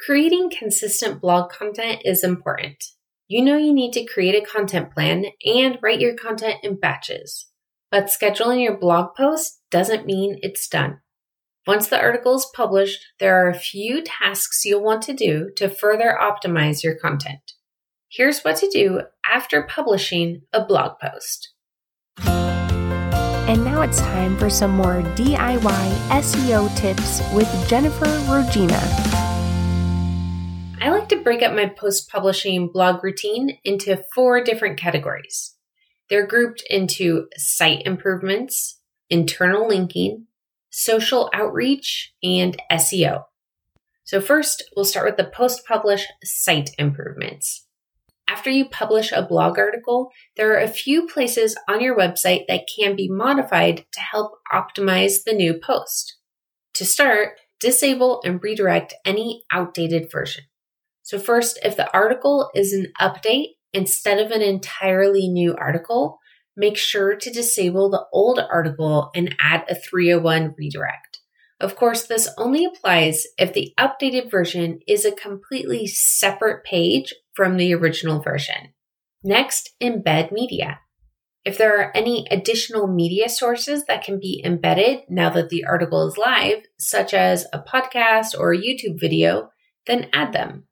Creating consistent blog content is important. You know you need to create a content plan and write your content in batches. But scheduling your blog post doesn't mean it's done. Once the article is published, there are a few tasks you'll want to do to further optimize your content. Here's what to do after publishing a blog post. And now it's time for some more DIY SEO tips with Jennifer Rogina. I like to break up my post publishing blog routine into four different categories. They're grouped into site improvements, internal linking, social outreach, and SEO. So, first, we'll start with the post publish site improvements. After you publish a blog article, there are a few places on your website that can be modified to help optimize the new post. To start, disable and redirect any outdated version. So, first, if the article is an update instead of an entirely new article, make sure to disable the old article and add a 301 redirect. Of course, this only applies if the updated version is a completely separate page from the original version. Next, embed media. If there are any additional media sources that can be embedded now that the article is live, such as a podcast or a YouTube video, then add them.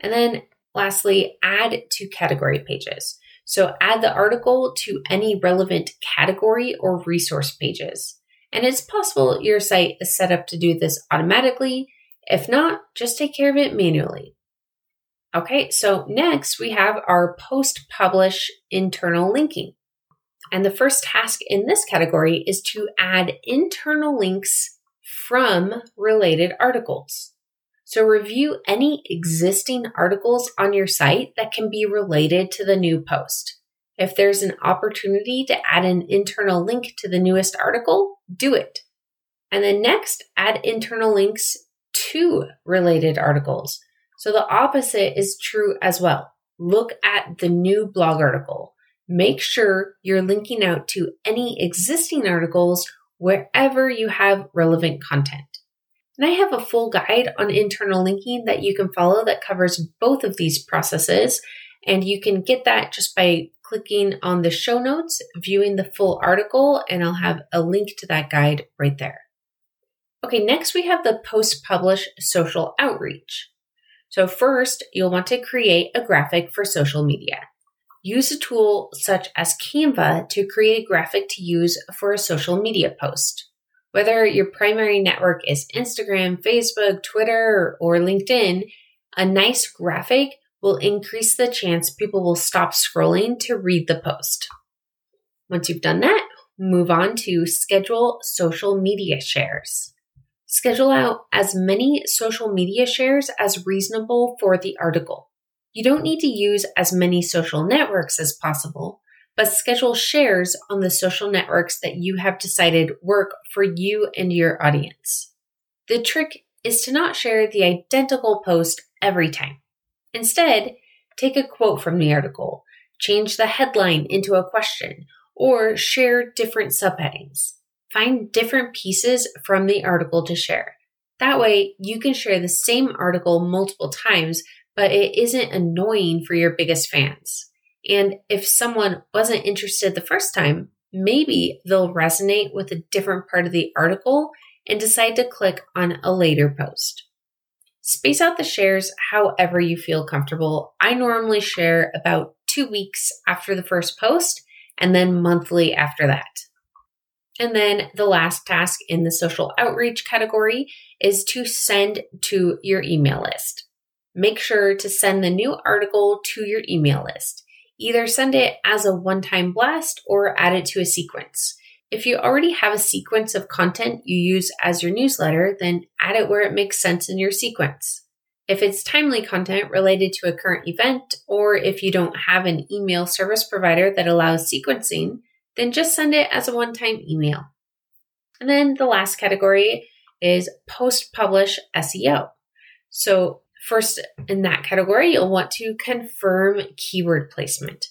And then lastly, add to category pages. So add the article to any relevant category or resource pages. And it's possible your site is set up to do this automatically. If not, just take care of it manually. Okay, so next we have our post publish internal linking. And the first task in this category is to add internal links from related articles. So review any existing articles on your site that can be related to the new post. If there's an opportunity to add an internal link to the newest article, do it. And then next, add internal links to related articles. So the opposite is true as well. Look at the new blog article. Make sure you're linking out to any existing articles wherever you have relevant content. And I have a full guide on internal linking that you can follow that covers both of these processes. And you can get that just by clicking on the show notes, viewing the full article, and I'll have a link to that guide right there. Okay, next we have the post publish social outreach. So, first, you'll want to create a graphic for social media. Use a tool such as Canva to create a graphic to use for a social media post. Whether your primary network is Instagram, Facebook, Twitter, or LinkedIn, a nice graphic will increase the chance people will stop scrolling to read the post. Once you've done that, move on to schedule social media shares. Schedule out as many social media shares as reasonable for the article. You don't need to use as many social networks as possible, but schedule shares on the social networks that you have decided work for you and your audience. The trick is to not share the identical post every time. Instead, take a quote from the article, change the headline into a question, or share different subheadings. Find different pieces from the article to share. That way, you can share the same article multiple times, but it isn't annoying for your biggest fans. And if someone wasn't interested the first time, maybe they'll resonate with a different part of the article and decide to click on a later post. Space out the shares however you feel comfortable. I normally share about two weeks after the first post and then monthly after that. And then the last task in the social outreach category is to send to your email list. Make sure to send the new article to your email list. Either send it as a one time blast or add it to a sequence. If you already have a sequence of content you use as your newsletter, then add it where it makes sense in your sequence. If it's timely content related to a current event, or if you don't have an email service provider that allows sequencing, then just send it as a one time email. And then the last category is post publish SEO. So First, in that category, you'll want to confirm keyword placement.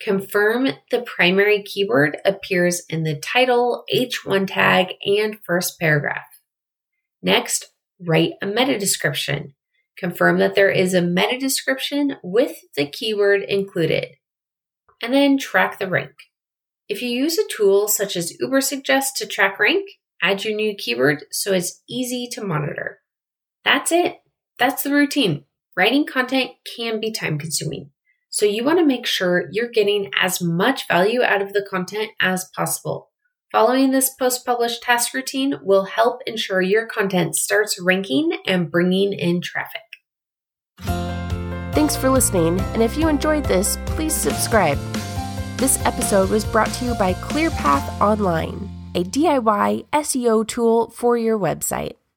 Confirm the primary keyword appears in the title, H1 tag, and first paragraph. Next, write a meta description. Confirm that there is a meta description with the keyword included. And then track the rank. If you use a tool such as Ubersuggest to track rank, add your new keyword so it's easy to monitor. That's it. That's the routine. Writing content can be time consuming. So you want to make sure you're getting as much value out of the content as possible. Following this post published task routine will help ensure your content starts ranking and bringing in traffic. Thanks for listening, and if you enjoyed this, please subscribe. This episode was brought to you by ClearPath Online, a DIY SEO tool for your website.